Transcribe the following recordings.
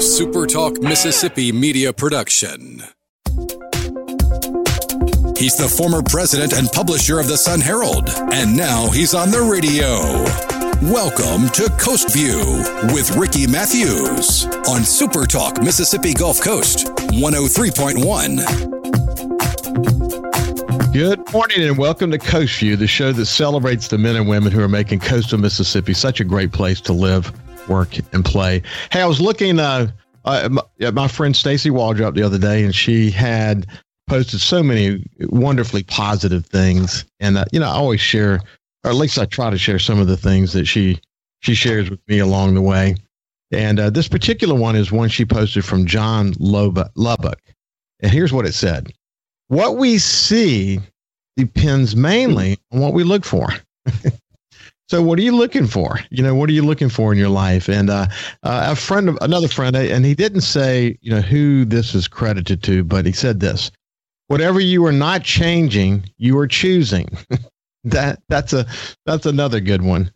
SuperTalk Mississippi media production. He's the former president and publisher of the Sun Herald, and now he's on the radio. Welcome to Coast View with Ricky Matthews on SuperTalk Mississippi Gulf Coast 103.1. Good morning and welcome to Coast View, the show that celebrates the men and women who are making coastal Mississippi such a great place to live, work, and play. Hey, I was looking uh, uh, at my friend Stacy Waldrop the other day, and she had posted so many wonderfully positive things, and uh, you know I always share, or at least I try to share some of the things that she she shares with me along the way. And uh, this particular one is one she posted from John Lubbock, and here's what it said: "What we see depends mainly on what we look for." So what are you looking for? You know, what are you looking for in your life? And uh, uh, a friend, of, another friend, and he didn't say, you know, who this is credited to, but he said this: whatever you are not changing, you are choosing. that that's a that's another good one.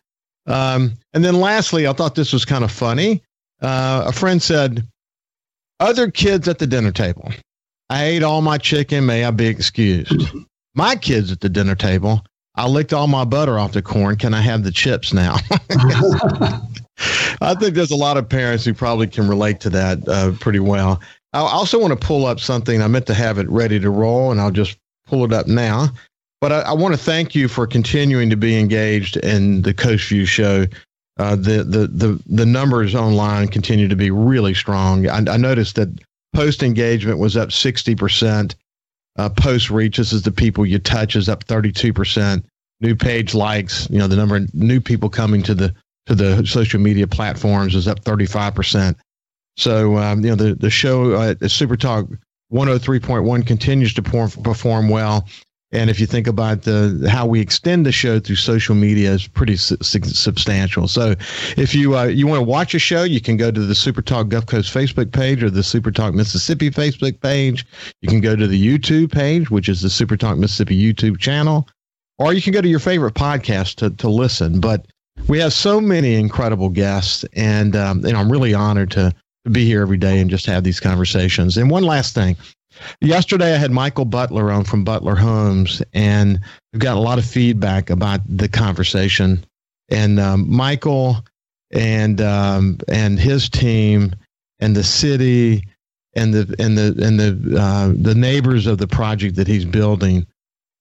Um, and then lastly, I thought this was kind of funny. Uh, a friend said, "Other kids at the dinner table. I ate all my chicken. May I be excused? My kids at the dinner table. I licked all my butter off the corn. Can I have the chips now?" I think there's a lot of parents who probably can relate to that uh, pretty well. I also want to pull up something. I meant to have it ready to roll, and I'll just pull it up now. But I, I want to thank you for continuing to be engaged in the Coast View show. Uh, the, the the the numbers online continue to be really strong. I, I noticed that post engagement was up sixty percent. Uh, post reaches is the people you touch is up thirty two percent. New page likes, you know, the number of new people coming to the to the social media platforms is up thirty five percent. So um, you know the the show uh, Super Talk 103.1 continues to perform, perform well. And if you think about the how we extend the show through social media, is pretty su- substantial. So, if you uh, you want to watch a show, you can go to the Super Talk Gulf Coast Facebook page or the Super Talk Mississippi Facebook page. You can go to the YouTube page, which is the Super Talk Mississippi YouTube channel, or you can go to your favorite podcast to to listen. But we have so many incredible guests, and um, and I'm really honored to to be here every day and just have these conversations. And one last thing. Yesterday, I had Michael Butler on from Butler Homes, and we've got a lot of feedback about the conversation. And um, Michael and um, and his team and the city and the and the and the uh, the neighbors of the project that he's building.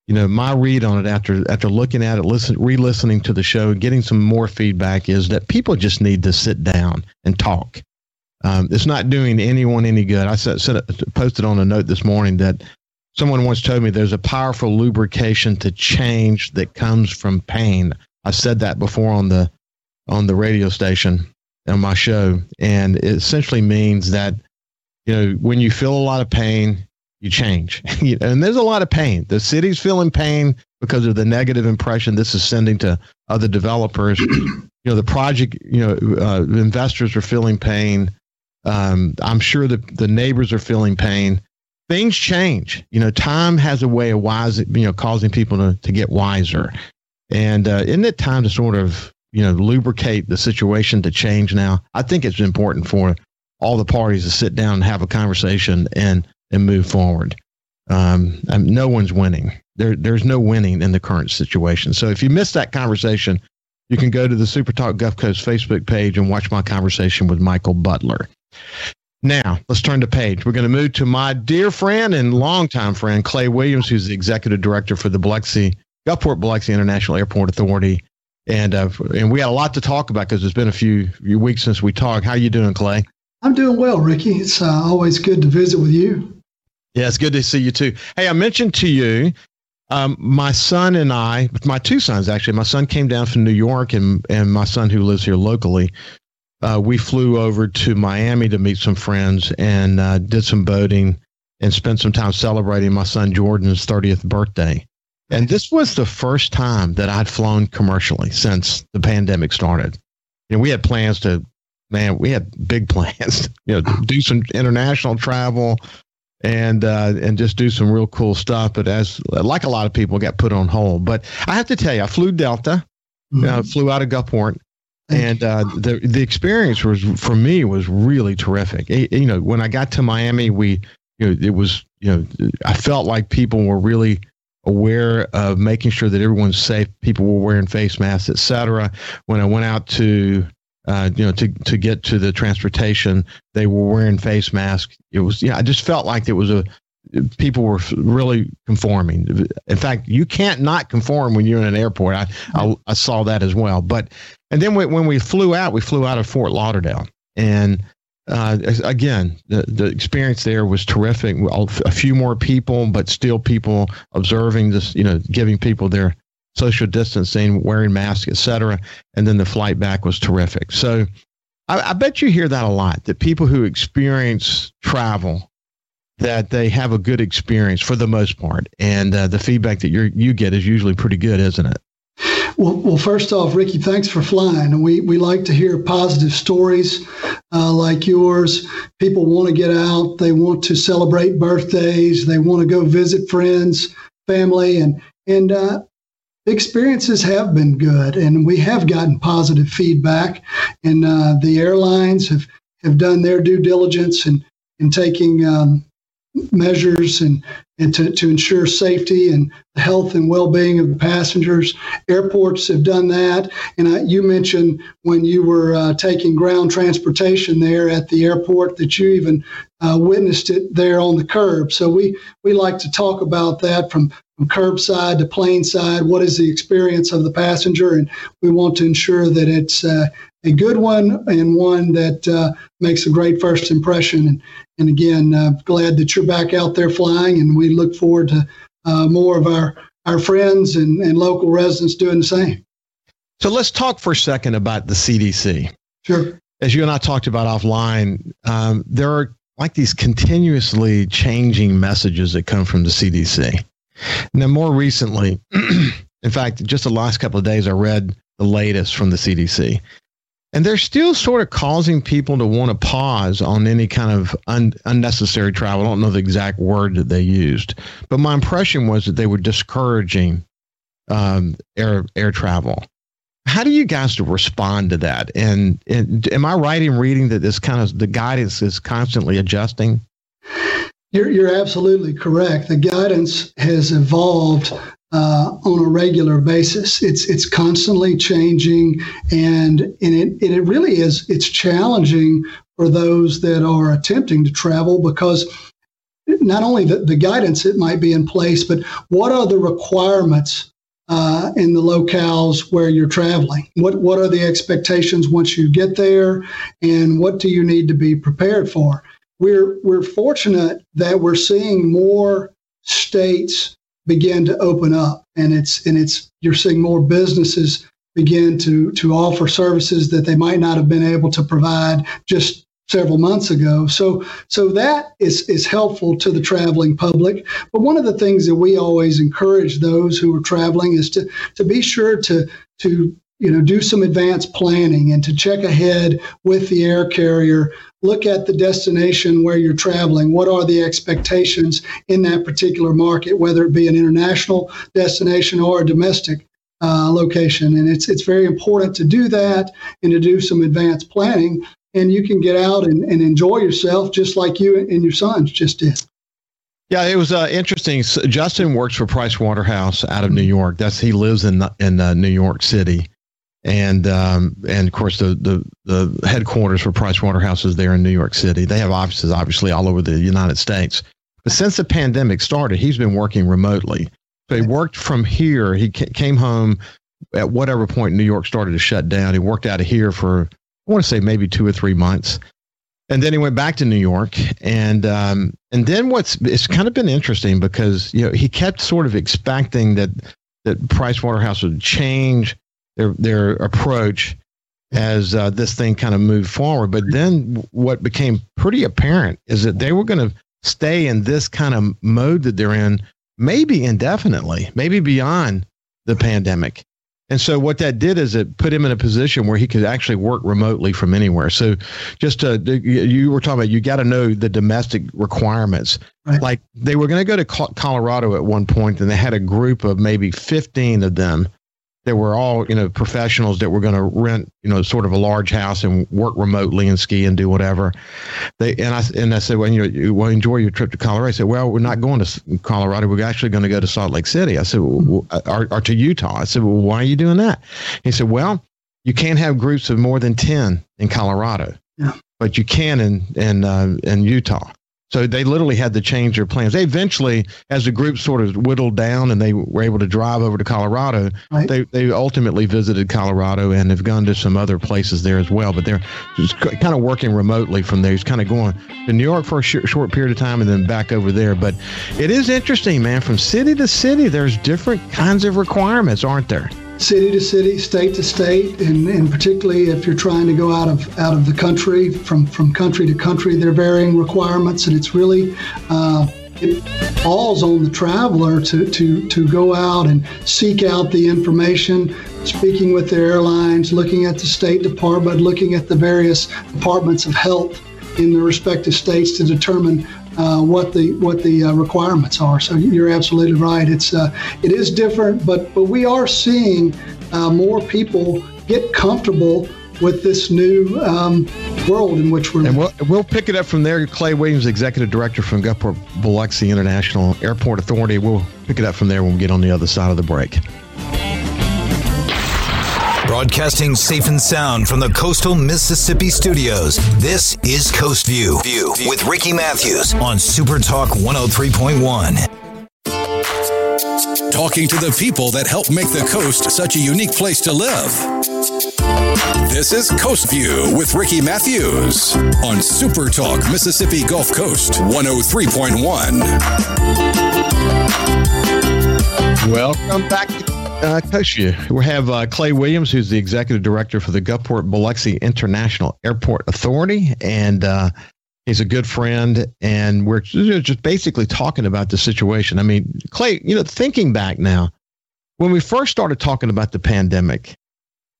You know, my read on it after after looking at it, listen, re-listening to the show, getting some more feedback is that people just need to sit down and talk um, it's not doing anyone any good. I said, said, posted on a note this morning that someone once told me there's a powerful lubrication to change that comes from pain. I said that before on the on the radio station on my show, and it essentially means that you know when you feel a lot of pain, you change. and there's a lot of pain. The city's feeling pain because of the negative impression this is sending to other developers. you know, the project, you know, uh, investors are feeling pain. Um, I'm sure that the neighbors are feeling pain. Things change. You know, time has a way of wise, you know, causing people to, to get wiser. And uh, isn't it time to sort of, you know, lubricate the situation to change now? I think it's important for all the parties to sit down and have a conversation and and move forward. Um, no one's winning. There, there's no winning in the current situation. So if you missed that conversation, you can go to the Super Talk Gulf Coast Facebook page and watch my conversation with Michael Butler. Now, let's turn the page. We're going to move to my dear friend and longtime friend, Clay Williams, who's the executive director for the Biloxi, Gulfport Biloxi International Airport Authority. And uh, and we had a lot to talk about because it's been a few, few weeks since we talked. How you doing, Clay? I'm doing well, Ricky. It's uh, always good to visit with you. Yeah, it's good to see you too. Hey, I mentioned to you, um, my son and I, my two sons actually. My son came down from New York, and and my son who lives here locally uh, we flew over to Miami to meet some friends and uh, did some boating and spent some time celebrating my son Jordan's 30th birthday. And this was the first time that I'd flown commercially since the pandemic started. You know, we had plans to, man, we had big plans, you know, do some international travel and uh, and just do some real cool stuff. But as like a lot of people, got put on hold. But I have to tell you, I flew Delta, mm-hmm. flew out of Gulfport, and uh, the the experience was for me was really terrific. It, you know, when I got to Miami, we you know it was you know I felt like people were really aware of making sure that everyone's safe. People were wearing face masks, etc. When I went out to uh, you know, to to get to the transportation, they were wearing face masks. It was, yeah, I just felt like it was a people were really conforming. In fact, you can't not conform when you're in an airport. I I, I saw that as well. But and then we, when we flew out, we flew out of Fort Lauderdale, and uh, again, the the experience there was terrific. A few more people, but still people observing this. You know, giving people their social distancing, wearing masks, etc. And then the flight back was terrific. So I, I bet you hear that a lot. That people who experience travel that they have a good experience for the most part, and uh, the feedback that you you get is usually pretty good, isn't it? Well, well, first off, Ricky, thanks for flying. We we like to hear positive stories uh, like yours. People want to get out. They want to celebrate birthdays. They want to go visit friends, family, and and uh, experiences have been good, and we have gotten positive feedback. And uh, the airlines have have done their due diligence and in, in taking um, measures and, and to, to ensure safety and the health and well-being of the passengers. Airports have done that. And uh, you mentioned when you were uh, taking ground transportation there at the airport that you even uh, witnessed it there on the curb. So we, we like to talk about that from, from curbside to plane side. What is the experience of the passenger? And we want to ensure that it's uh, a good one and one that uh, makes a great first impression. And, and again, uh, glad that you're back out there flying, and we look forward to uh, more of our, our friends and, and local residents doing the same. So let's talk for a second about the CDC. Sure. As you and I talked about offline, um, there are like these continuously changing messages that come from the CDC. Now, more recently, in fact, just the last couple of days, I read the latest from the CDC. And they're still sort of causing people to want to pause on any kind of un- unnecessary travel. I don't know the exact word that they used, but my impression was that they were discouraging um, air air travel. How do you guys respond to that? And, and am I right in reading that this kind of the guidance is constantly adjusting? You're, you're absolutely correct. The guidance has evolved uh, on a regular basis. It's it's constantly changing, and and it and it really is. It's challenging for those that are attempting to travel because not only the, the guidance it might be in place, but what are the requirements uh, in the locales where you're traveling? What what are the expectations once you get there, and what do you need to be prepared for? We're we're fortunate that we're seeing more states begin to open up and it's and it's you're seeing more businesses begin to to offer services that they might not have been able to provide just several months ago. So so that is is helpful to the traveling public. But one of the things that we always encourage those who are traveling is to to be sure to to you know do some advanced planning and to check ahead with the air carrier look at the destination where you're traveling. What are the expectations in that particular market, whether it be an international destination or a domestic uh, location? And it's it's very important to do that and to do some advanced planning. And you can get out and, and enjoy yourself just like you and your sons just did. Yeah, it was uh, interesting. So Justin works for Price Waterhouse out of New York. That's he lives in in uh, New York City, and um, and of course the, the the headquarters for Price Waterhouse is there in New York City. They have offices obviously all over the United States. But since the pandemic started, he's been working remotely. So he worked from here. He came home at whatever point New York started to shut down. He worked out of here for I want to say maybe two or three months, and then he went back to New York. And um, and then what's it's kind of been interesting because you know he kept sort of expecting that that Price Waterhouse would change their their approach as uh, this thing kind of moved forward. But then what became pretty apparent is that they were going to stay in this kind of mode that they're in, maybe indefinitely, maybe beyond the pandemic. And so what that did is it put him in a position where he could actually work remotely from anywhere. So just to, you were talking about, you got to know the domestic requirements. Right. Like they were going to go to Colorado at one point and they had a group of maybe 15 of them that were all you know professionals that were going to rent you know sort of a large house and work remotely and ski and do whatever. They and I and I said, well, you, you well enjoy your trip to Colorado. I said, well, we're not going to Colorado. We're actually going to go to Salt Lake City. I said, well, or, or to Utah. I said, well, why are you doing that? He said, well, you can't have groups of more than ten in Colorado, yeah. but you can in in uh, in Utah. So they literally had to change their plans. They eventually, as the group sort of whittled down and they were able to drive over to Colorado, right. they, they ultimately visited Colorado and have gone to some other places there as well. But they're just kind of working remotely from there. He's kind of going to New York for a sh- short period of time and then back over there. But it is interesting, man. From city to city, there's different kinds of requirements, aren't there? City to city, state to state, and, and particularly if you're trying to go out of out of the country, from from country to country, there are varying requirements, and it's really uh, it falls on the traveler to to to go out and seek out the information, speaking with the airlines, looking at the State Department, looking at the various departments of health in the respective states to determine uh, what the what the uh, requirements are. So you're absolutely right. It's uh, it is different, but but we are seeing uh, more people get comfortable with this new um, world in which we're. And we'll, we'll pick it up from there. Clay Williams, executive director from Gulfport Biloxi International Airport Authority. We'll pick it up from there when we get on the other side of the break. Broadcasting safe and sound from the coastal Mississippi studios. This is Coast View, View with Ricky Matthews on Super Talk 103.1. Talking to the people that help make the coast such a unique place to live. This is Coast View with Ricky Matthews on Super Talk Mississippi Gulf Coast 103.1. Welcome back to uh, Coast View. We have uh, Clay Williams, who's the executive director for the Gulfport Biloxi International Airport Authority, and uh, he's a good friend. And we're just basically talking about the situation. I mean, Clay, you know, thinking back now, when we first started talking about the pandemic,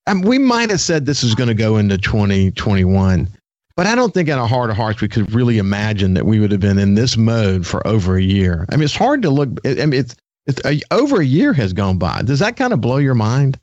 um, we might have said this is going to go into 2021. But I don't think in our heart of hearts we could really imagine that we would have been in this mode for over a year. I mean, it's hard to look. I mean, it's a, over a year has gone by. Does that kind of blow your mind?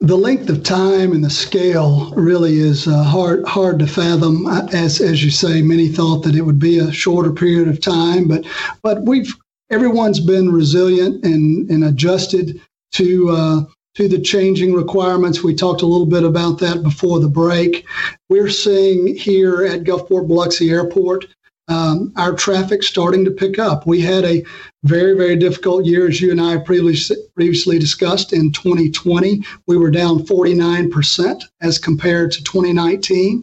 The length of time and the scale really is uh, hard hard to fathom. As as you say, many thought that it would be a shorter period of time, but but we've everyone's been resilient and and adjusted to uh, to the changing requirements. We talked a little bit about that before the break. We're seeing here at Gulfport Biloxi Airport um, our traffic starting to pick up. We had a very, very difficult year, as you and I previously, discussed in 2020. We were down 49% as compared to 2019.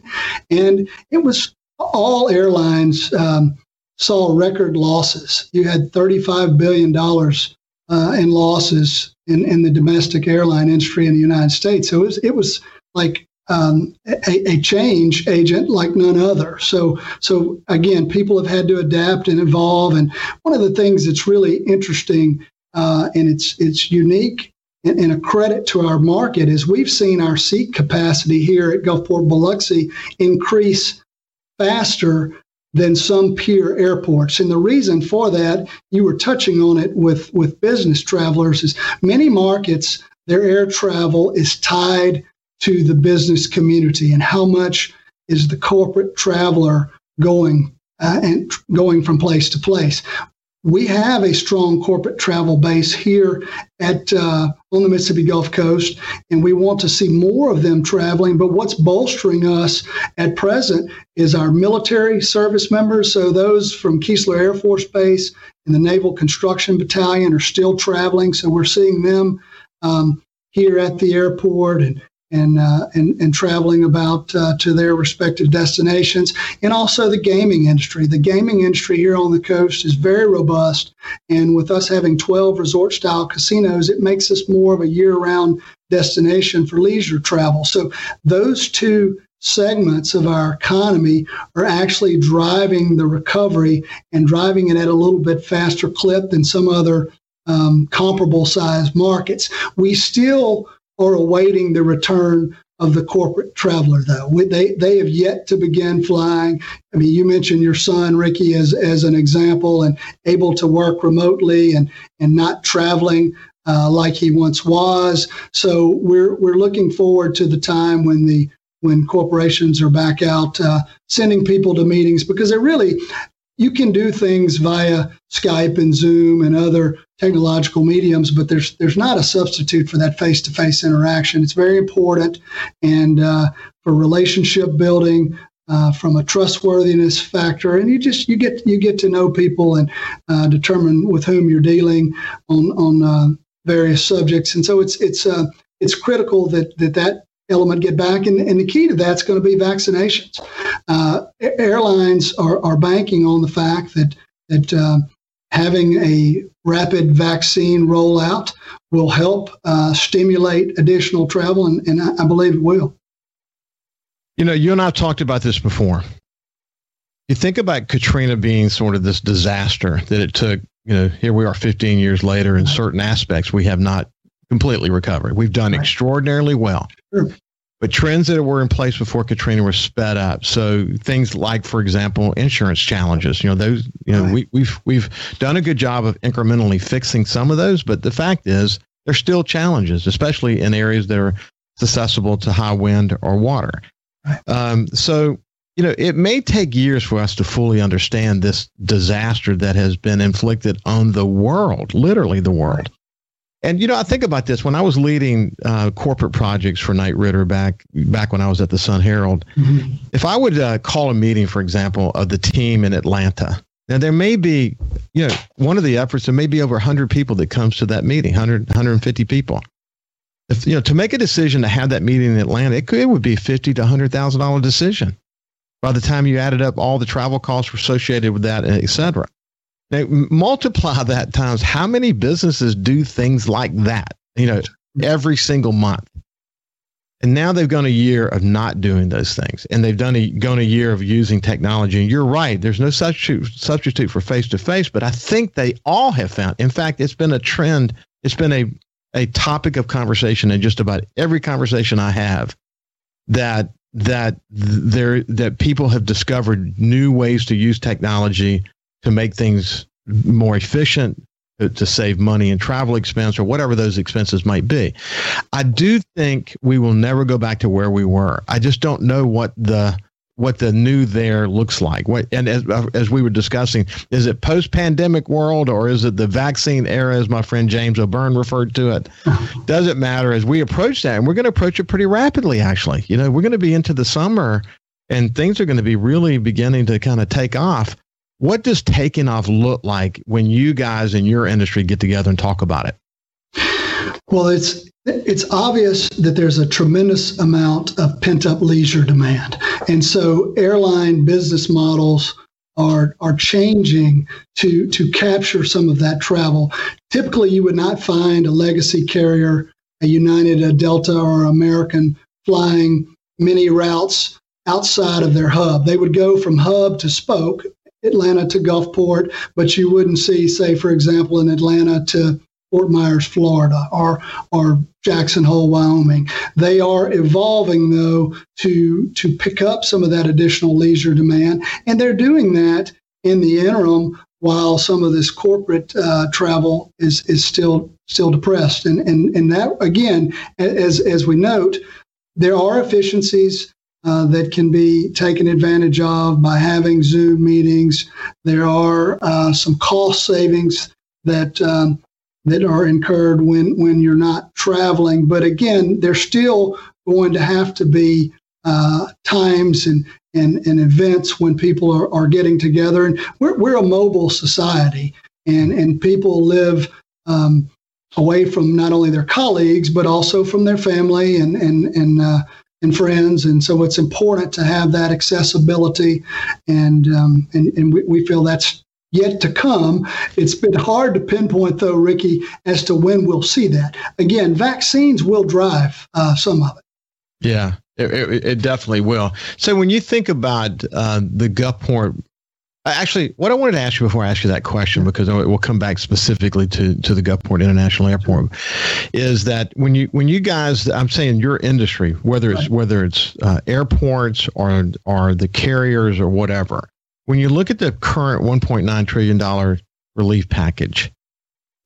And it was all airlines um, saw record losses. You had $35 billion uh, in losses in, in the domestic airline industry in the United States. So it was, it was like um, a, a, change agent like none other. So, so again, people have had to adapt and evolve. And one of the things that's really interesting uh, and it's it's unique and, and, a credit to our market is we've seen our seat capacity here at Gulfport Biloxi increase faster than some peer airports. And the reason for that, you were touching on it with with business travelers, is many markets their air travel is tied to the business community and how much is the corporate traveler going uh, and going from place to place. We have a strong corporate travel base here at uh, on the Mississippi Gulf Coast, and we want to see more of them traveling. But what's bolstering us at present is our military service members. So those from Keesler Air Force Base and the Naval Construction Battalion are still traveling. So we're seeing them um, here at the airport and and, uh, and, and traveling about uh, to their respective destinations, and also the gaming industry. The gaming industry here on the coast is very robust, and with us having 12 resort style casinos, it makes us more of a year round destination for leisure travel. So, those two segments of our economy are actually driving the recovery and driving it at a little bit faster clip than some other um, comparable size markets. We still are awaiting the return of the corporate traveler, though. They, they have yet to begin flying. I mean, you mentioned your son, Ricky, as, as an example, and able to work remotely and, and not traveling uh, like he once was. So we're we're looking forward to the time when the when corporations are back out uh, sending people to meetings because they really you can do things via Skype and Zoom and other technological mediums, but there's there's not a substitute for that face-to-face interaction. It's very important, and uh, for relationship building, uh, from a trustworthiness factor, and you just you get you get to know people and uh, determine with whom you're dealing on on uh, various subjects, and so it's it's uh, it's critical that that that element get back. And, and the key to that's going to be vaccinations. Uh, airlines are, are banking on the fact that that uh, having a rapid vaccine rollout will help uh, stimulate additional travel, and, and I, I believe it will. You know, you and I have talked about this before. You think about Katrina being sort of this disaster that it took. You know, here we are 15 years later. In certain aspects, we have not completely recovered. We've done right. extraordinarily well. Sure. But trends that were in place before Katrina were sped up. So things like, for example, insurance challenges. You know, those. You know, right. we, we've we've done a good job of incrementally fixing some of those, but the fact is, there's still challenges, especially in areas that are susceptible to high wind or water. Right. Um, so you know, it may take years for us to fully understand this disaster that has been inflicted on the world, literally the world. And you know, I think about this when I was leading uh, corporate projects for Knight Ridder back back when I was at the Sun Herald. Mm-hmm. If I would uh, call a meeting, for example, of the team in Atlanta, now there may be, you know, one of the efforts there may be over 100 people that comes to that meeting, 100 150 people. If you know to make a decision to have that meeting in Atlanta, it, could, it would be fifty to hundred thousand dollar decision. By the time you added up all the travel costs associated with that, et cetera. Now, multiply that times how many businesses do things like that, you know, every single month. And now they've gone a year of not doing those things, and they've done a, gone a year of using technology. And you're right, there's no substitute, substitute for face to face, but I think they all have found. In fact, it's been a trend. It's been a a topic of conversation in just about every conversation I have that that there that people have discovered new ways to use technology to make things more efficient, to, to save money and travel expense or whatever those expenses might be. I do think we will never go back to where we were. I just don't know what the what the new there looks like. What and as as we were discussing, is it post pandemic world or is it the vaccine era, as my friend James O'Byrne referred to it? Does it matter as we approach that? And we're going to approach it pretty rapidly. Actually, you know, we're going to be into the summer, and things are going to be really beginning to kind of take off. What does taking off look like when you guys in your industry get together and talk about it? Well, it's it's obvious that there's a tremendous amount of pent up leisure demand, and so airline business models are are changing to to capture some of that travel. Typically, you would not find a legacy carrier, a United, a Delta, or American flying many routes outside of their hub. They would go from hub to spoke Atlanta to Gulfport, but you wouldn't see, say, for example, in Atlanta to Fort Myers, Florida, or or Jackson Hole, Wyoming. They are evolving though to to pick up some of that additional leisure demand, and they're doing that in the interim while some of this corporate uh, travel is is still still depressed. And and and that again, as as we note, there are efficiencies uh, that can be taken advantage of by having Zoom meetings. There are uh, some cost savings that um, that are incurred when when you're not traveling. But again, there's still going to have to be uh, times and, and and events when people are, are getting together. And we're we're a mobile society, and and people live. Um, away from not only their colleagues but also from their family and and and uh, and friends. And so it's important to have that accessibility. And, um, and, and we, we feel that's yet to come. It's been hard to pinpoint, though, Ricky, as to when we'll see that. Again, vaccines will drive uh, some of it. Yeah, it, it, it, definitely will. So when you think about uh, the Gulfport Actually, what I wanted to ask you before I ask you that question, because we'll come back specifically to, to the Gulfport International Airport, is that when you when you guys, I'm saying your industry, whether it's whether it's uh, airports or or the carriers or whatever, when you look at the current 1.9 trillion dollar relief package,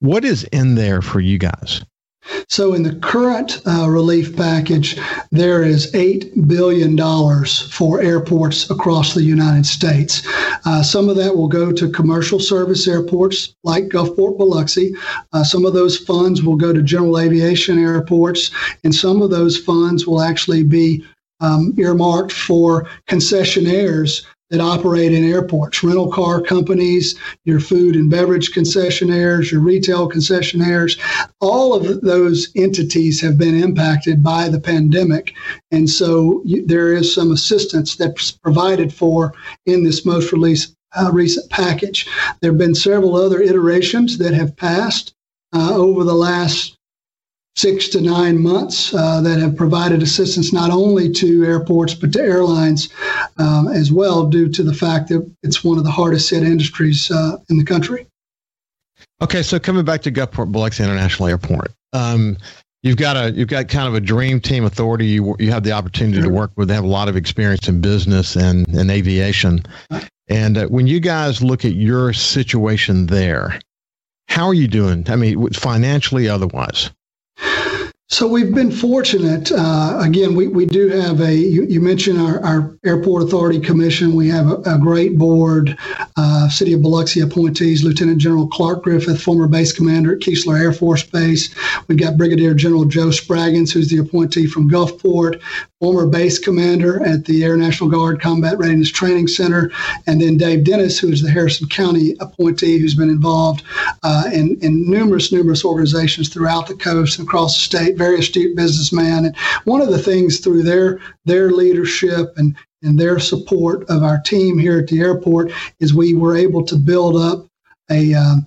What is in there for you guys? So, in the current uh, relief package, there is $8 billion for airports across the United States. Uh, some of that will go to commercial service airports like Gulfport Biloxi. Uh, some of those funds will go to general aviation airports, and some of those funds will actually be um, earmarked for concessionaires that operate in airports, rental car companies, your food and beverage concessionaires, your retail concessionaires. All of those entities have been impacted by the pandemic. And so you, there is some assistance that's provided for in this most release, uh, recent package. There have been several other iterations that have passed uh, over the last six to nine months uh, that have provided assistance not only to airports but to airlines um, as well, due to the fact that it's one of the hardest hit industries uh, in the country. Okay, so coming back to Gulfport Biloxi International Airport, um, you've got a you've got kind of a dream team authority. You you have the opportunity to work with. They have a lot of experience in business and and aviation. And uh, when you guys look at your situation there, how are you doing? I mean, financially, otherwise. So we've been fortunate. Uh, again, we, we do have a, you, you mentioned our, our, Airport Authority Commission. We have a, a great board, uh, City of Biloxi appointees, Lieutenant General Clark Griffith, former base commander at Keesler Air Force Base. We've got Brigadier General Joe Spraggins, who's the appointee from Gulfport former base commander at the Air National Guard Combat Readiness Training Center, and then Dave Dennis, who is the Harrison County appointee, who's been involved uh, in, in numerous, numerous organizations throughout the coast and across the state, very astute businessman. And one of the things through their their leadership and and their support of our team here at the airport is we were able to build up a um,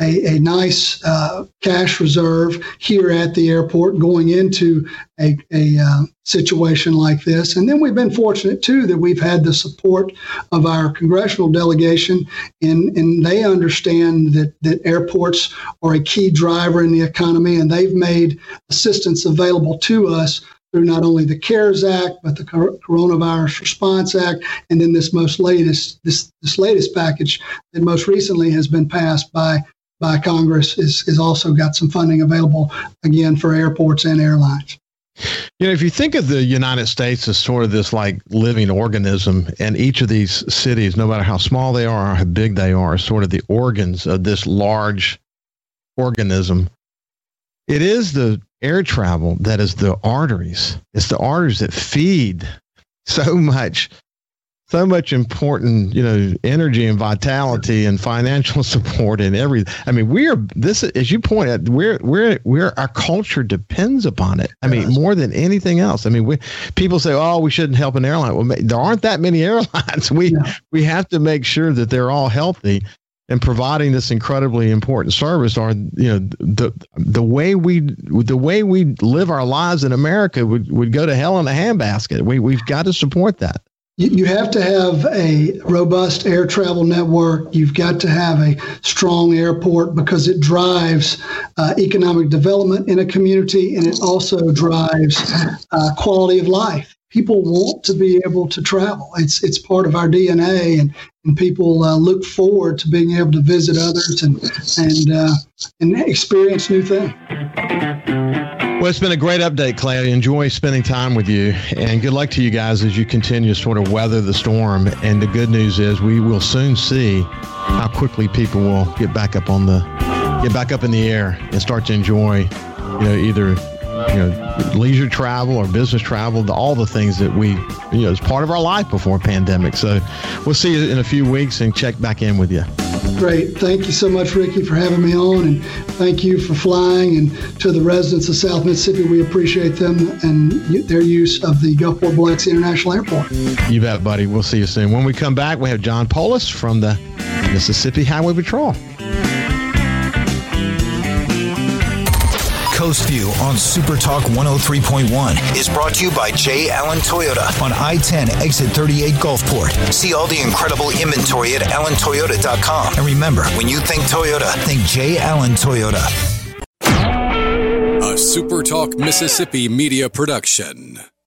a, a nice uh, cash reserve here at the airport going into a, a uh, situation like this. And then we've been fortunate too that we've had the support of our congressional delegation, and, and they understand that, that airports are a key driver in the economy, and they've made assistance available to us through not only the CARES Act but the Coronavirus Response Act, and then this most latest this this latest package that most recently has been passed by by Congress is, is also got some funding available again for airports and airlines. You know, if you think of the United States as sort of this like living organism, and each of these cities, no matter how small they are or how big they are, are sort of the organs of this large organism. It is the air travel that is the arteries. It's the arteries that feed so much so much important, you know, energy and vitality and financial support and every. I mean, we are this as you point out. We're we're we're our culture depends upon it. I mean, more than anything else. I mean, we people say, oh, we shouldn't help an airline. Well, there aren't that many airlines. We yeah. we have to make sure that they're all healthy and providing this incredibly important service are you know the the way we the way we live our lives in America would, would go to hell in a handbasket. We we've got to support that you have to have a robust air travel network. You've got to have a strong airport because it drives uh, economic development in a community and it also drives uh, quality of life. People want to be able to travel. It's it's part of our DNA, and and people uh, look forward to being able to visit others and and uh, and experience new things. Well, it's been a great update, Clay. I enjoy spending time with you, and good luck to you guys as you continue to sort of weather the storm. And the good news is, we will soon see how quickly people will get back up on the get back up in the air and start to enjoy, you know, either you know leisure travel or business travel, all the things that we you know as part of our life before pandemic. So we'll see you in a few weeks and check back in with you. Great. Thank you so much, Ricky, for having me on. And thank you for flying. And to the residents of South Mississippi, we appreciate them and their use of the Gulfport Biloxi International Airport. You bet, buddy. We'll see you soon. When we come back, we have John Polis from the Mississippi Highway Patrol. Coast View on Super Talk 103.1 is brought to you by J. Allen Toyota on I 10 exit 38 Gulfport. See all the incredible inventory at allentoyota.com. And remember, when you think Toyota, think J. Allen Toyota. A Super Talk Mississippi media production.